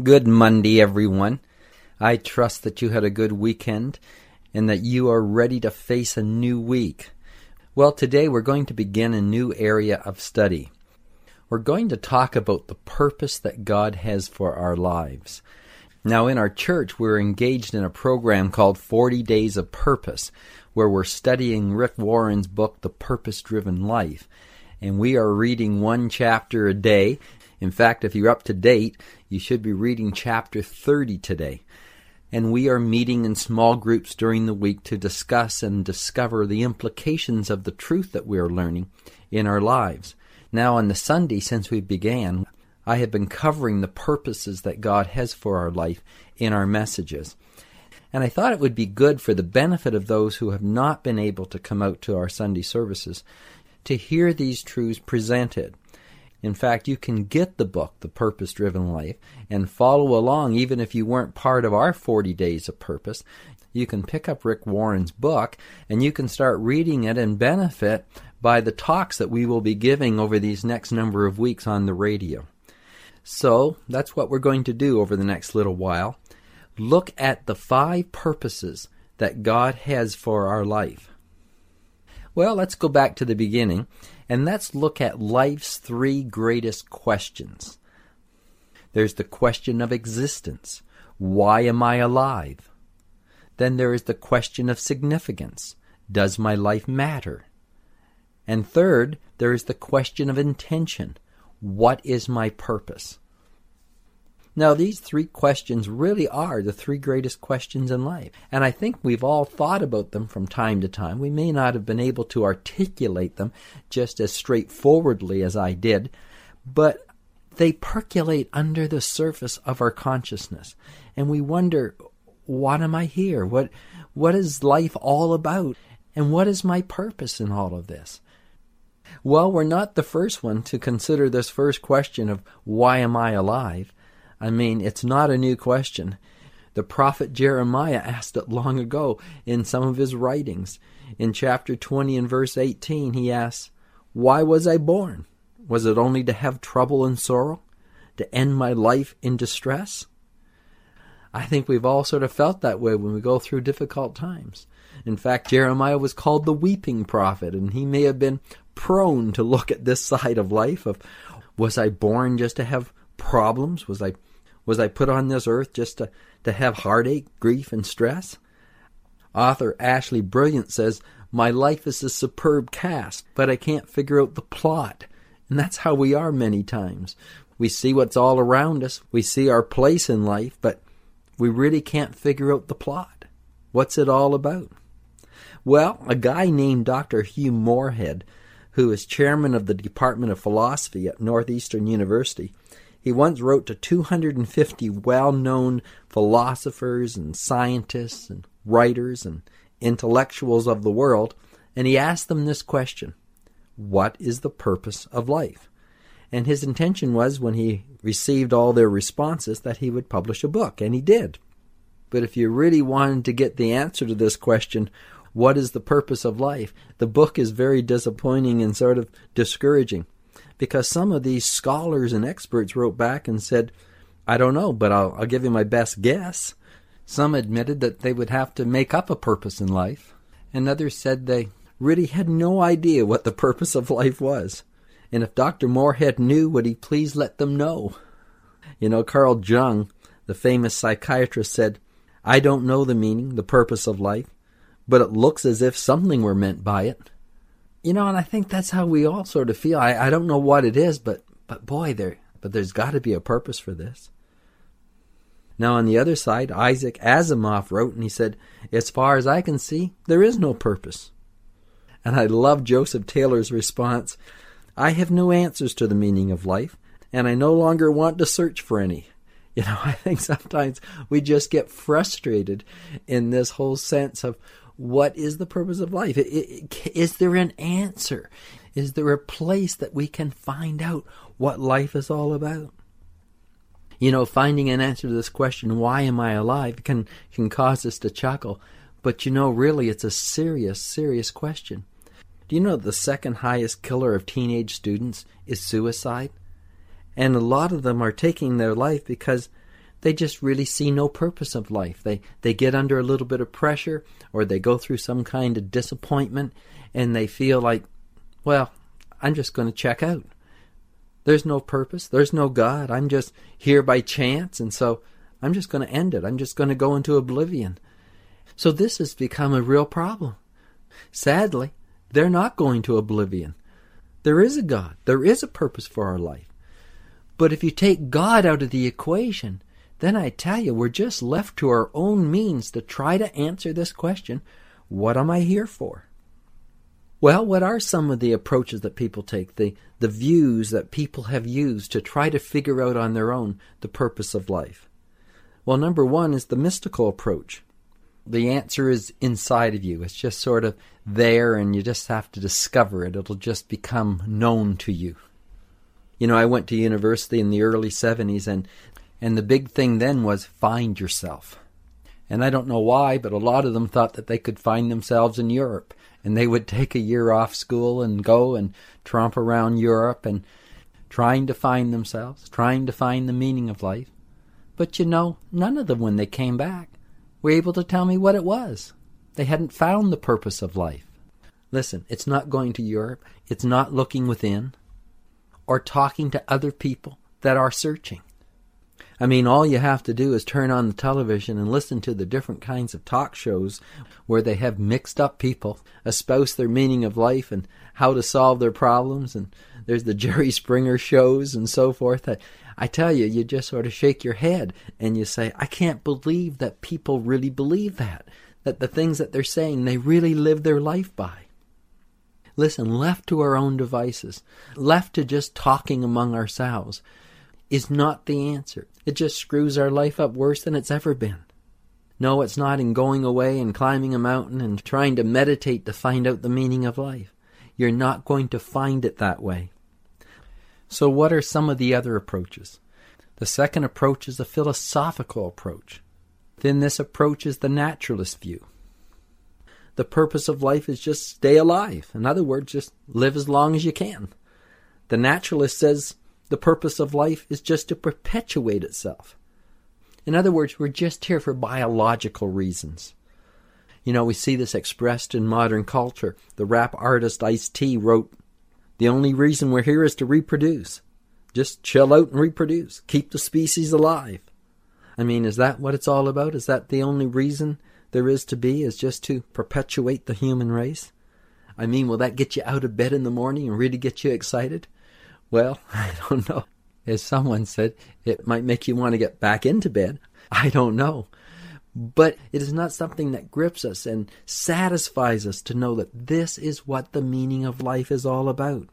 Good Monday, everyone. I trust that you had a good weekend and that you are ready to face a new week. Well, today we're going to begin a new area of study. We're going to talk about the purpose that God has for our lives. Now, in our church, we're engaged in a program called 40 Days of Purpose, where we're studying Rick Warren's book, The Purpose Driven Life. And we are reading one chapter a day. In fact, if you're up to date, you should be reading chapter 30 today. And we are meeting in small groups during the week to discuss and discover the implications of the truth that we are learning in our lives. Now, on the Sunday since we began, I have been covering the purposes that God has for our life in our messages. And I thought it would be good for the benefit of those who have not been able to come out to our Sunday services to hear these truths presented. In fact, you can get the book, The Purpose Driven Life, and follow along even if you weren't part of our 40 Days of Purpose. You can pick up Rick Warren's book and you can start reading it and benefit by the talks that we will be giving over these next number of weeks on the radio. So, that's what we're going to do over the next little while. Look at the five purposes that God has for our life. Well, let's go back to the beginning and let's look at life's three greatest questions. There's the question of existence. Why am I alive? Then there is the question of significance. Does my life matter? And third, there is the question of intention. What is my purpose? Now, these three questions really are the three greatest questions in life. And I think we've all thought about them from time to time. We may not have been able to articulate them just as straightforwardly as I did, but they percolate under the surface of our consciousness. And we wonder, what am I here? What, what is life all about? And what is my purpose in all of this? Well, we're not the first one to consider this first question of why am I alive? I mean, it's not a new question. The prophet Jeremiah asked it long ago in some of his writings. In chapter 20 and verse 18, he asks, Why was I born? Was it only to have trouble and sorrow? To end my life in distress? I think we've all sort of felt that way when we go through difficult times. In fact, Jeremiah was called the weeping prophet, and he may have been prone to look at this side of life of was I born just to have problems? Was I was I put on this earth just to, to have heartache, grief, and stress? Author Ashleigh Brilliant says, My life is a superb cast, but I can't figure out the plot. And that's how we are many times. We see what's all around us, we see our place in life, but we really can't figure out the plot. What's it all about? Well, a guy named Dr. Hugh Moorhead, who is chairman of the Department of Philosophy at Northeastern University, he once wrote to 250 well known philosophers and scientists and writers and intellectuals of the world, and he asked them this question What is the purpose of life? And his intention was, when he received all their responses, that he would publish a book, and he did. But if you really wanted to get the answer to this question, what is the purpose of life? The book is very disappointing and sort of discouraging because some of these scholars and experts wrote back and said, I don't know, but I'll, I'll give you my best guess. Some admitted that they would have to make up a purpose in life, and others said they really had no idea what the purpose of life was. And if Dr. Moorhead knew, would he please let them know? You know, Carl Jung, the famous psychiatrist, said, I don't know the meaning, the purpose of life, but it looks as if something were meant by it. You know, and I think that's how we all sort of feel. I, I don't know what it is, but but boy, there but there's got to be a purpose for this. Now, on the other side, Isaac Asimov wrote, and he said, As far as I can see, there is no purpose. And I love Joseph Taylor's response I have no answers to the meaning of life, and I no longer want to search for any. You know, I think sometimes we just get frustrated in this whole sense of what is the purpose of life? Is there an answer? Is there a place that we can find out what life is all about? You know, finding an answer to this question, why am I alive, can, can cause us to chuckle. But you know, really, it's a serious, serious question. Do you know the second highest killer of teenage students is suicide? And a lot of them are taking their life because they just really see no purpose of life. They they get under a little bit of pressure or they go through some kind of disappointment and they feel like, well, I'm just going to check out. There's no purpose, there's no God. I'm just here by chance and so I'm just going to end it. I'm just going to go into oblivion. So this has become a real problem. Sadly, they're not going to oblivion. There is a God. There is a purpose for our life. But if you take God out of the equation, then I tell you, we're just left to our own means to try to answer this question what am I here for? Well, what are some of the approaches that people take, the, the views that people have used to try to figure out on their own the purpose of life? Well, number one is the mystical approach. The answer is inside of you. It's just sort of there, and you just have to discover it. It'll just become known to you. You know, I went to university in the early 70s, and and the big thing then was find yourself. And I don't know why, but a lot of them thought that they could find themselves in Europe. And they would take a year off school and go and tromp around Europe and trying to find themselves, trying to find the meaning of life. But you know, none of them, when they came back, were able to tell me what it was. They hadn't found the purpose of life. Listen, it's not going to Europe, it's not looking within, or talking to other people that are searching. I mean, all you have to do is turn on the television and listen to the different kinds of talk shows where they have mixed up people espouse their meaning of life and how to solve their problems. And there's the Jerry Springer shows and so forth. I, I tell you, you just sort of shake your head and you say, I can't believe that people really believe that. That the things that they're saying, they really live their life by. Listen, left to our own devices, left to just talking among ourselves, is not the answer. It just screws our life up worse than it's ever been. No, it's not in going away and climbing a mountain and trying to meditate to find out the meaning of life. You're not going to find it that way. So, what are some of the other approaches? The second approach is a philosophical approach. Then, this approach is the naturalist view. The purpose of life is just stay alive. In other words, just live as long as you can. The naturalist says the purpose of life is just to perpetuate itself. In other words, we're just here for biological reasons. You know, we see this expressed in modern culture. The rap artist Ice T wrote, The only reason we're here is to reproduce. Just chill out and reproduce. Keep the species alive. I mean, is that what it's all about? Is that the only reason there is to be, is just to perpetuate the human race? I mean, will that get you out of bed in the morning and really get you excited? Well, I don't know. As someone said, it might make you want to get back into bed. I don't know. But it is not something that grips us and satisfies us to know that this is what the meaning of life is all about.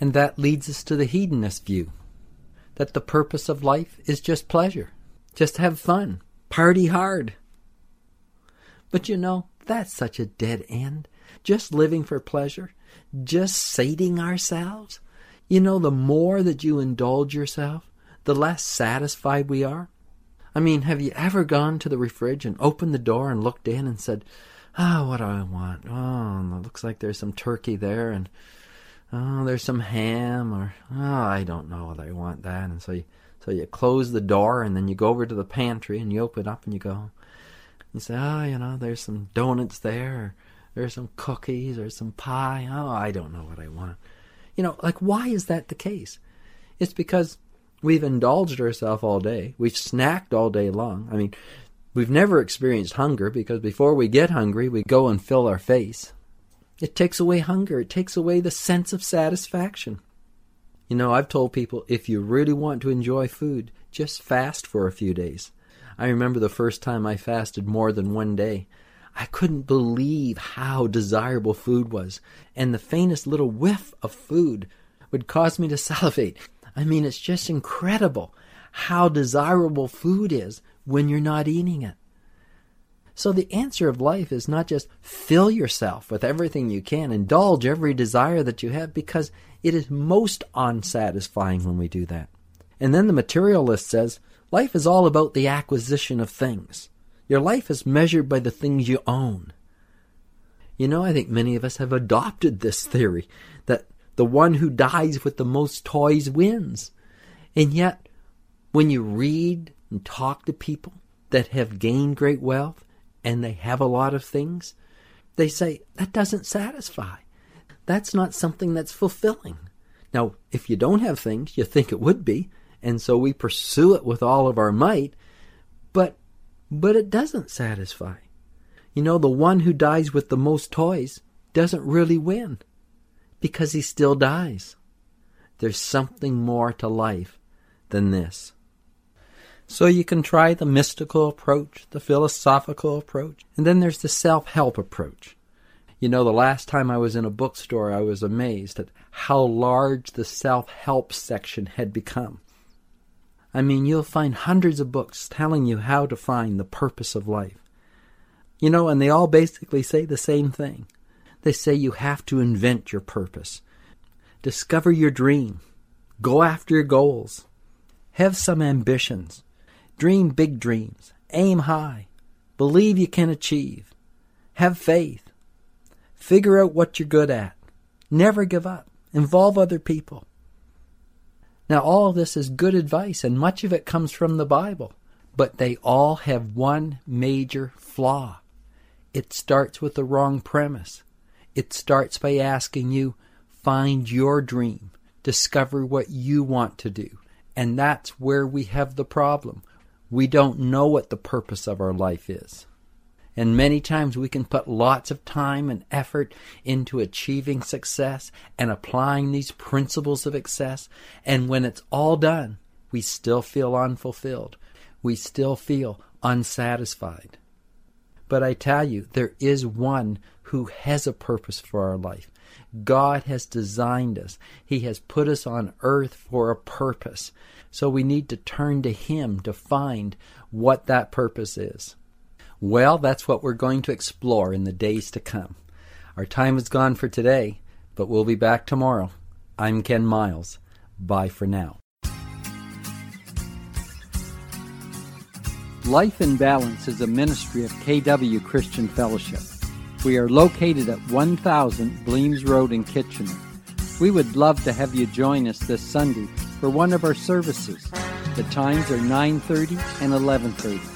And that leads us to the hedonist view that the purpose of life is just pleasure, just have fun, party hard. But you know, that's such a dead end. Just living for pleasure, just sating ourselves. You know, the more that you indulge yourself, the less satisfied we are. I mean, have you ever gone to the refrige and opened the door and looked in and said, Oh, what do I want? Oh, it looks like there's some turkey there, and oh, there's some ham, or oh, I don't know whether I want that. And so you, so you close the door, and then you go over to the pantry and you open up and you go, you say, oh, you know, there's some donuts there, or there's some cookies, or some pie. Oh, I don't know what I want. You know, like, why is that the case? It's because we've indulged ourselves all day. We've snacked all day long. I mean, we've never experienced hunger because before we get hungry, we go and fill our face. It takes away hunger, it takes away the sense of satisfaction. You know, I've told people if you really want to enjoy food, just fast for a few days. I remember the first time I fasted more than one day. I couldn't believe how desirable food was, and the faintest little whiff of food would cause me to salivate. I mean, it's just incredible how desirable food is when you're not eating it. So the answer of life is not just fill yourself with everything you can, indulge every desire that you have, because it is most unsatisfying when we do that. And then the materialist says life is all about the acquisition of things. Your life is measured by the things you own. You know, I think many of us have adopted this theory that the one who dies with the most toys wins. And yet, when you read and talk to people that have gained great wealth, and they have a lot of things, they say, that doesn't satisfy. That's not something that's fulfilling. Now, if you don't have things, you think it would be, and so we pursue it with all of our might, but but it doesn't satisfy. You know, the one who dies with the most toys doesn't really win because he still dies. There's something more to life than this. So you can try the mystical approach, the philosophical approach, and then there's the self help approach. You know, the last time I was in a bookstore, I was amazed at how large the self help section had become. I mean, you'll find hundreds of books telling you how to find the purpose of life. You know, and they all basically say the same thing. They say you have to invent your purpose, discover your dream, go after your goals, have some ambitions, Dream big dreams. Aim high. Believe you can achieve. Have faith. Figure out what you're good at. Never give up. Involve other people. Now, all this is good advice, and much of it comes from the Bible, but they all have one major flaw. It starts with the wrong premise. It starts by asking you, find your dream, discover what you want to do. And that's where we have the problem we don't know what the purpose of our life is. And many times we can put lots of time and effort into achieving success and applying these principles of success. And when it's all done, we still feel unfulfilled. We still feel unsatisfied. But I tell you, there is one who has a purpose for our life. God has designed us. He has put us on earth for a purpose. So we need to turn to Him to find what that purpose is. Well, that's what we're going to explore in the days to come. Our time is gone for today, but we'll be back tomorrow. I'm Ken Miles. Bye for now. Life in Balance is a ministry of KW Christian Fellowship. We are located at 1000 Bleams Road in Kitchener. We would love to have you join us this Sunday for one of our services. The times are 9:30 and 11:30.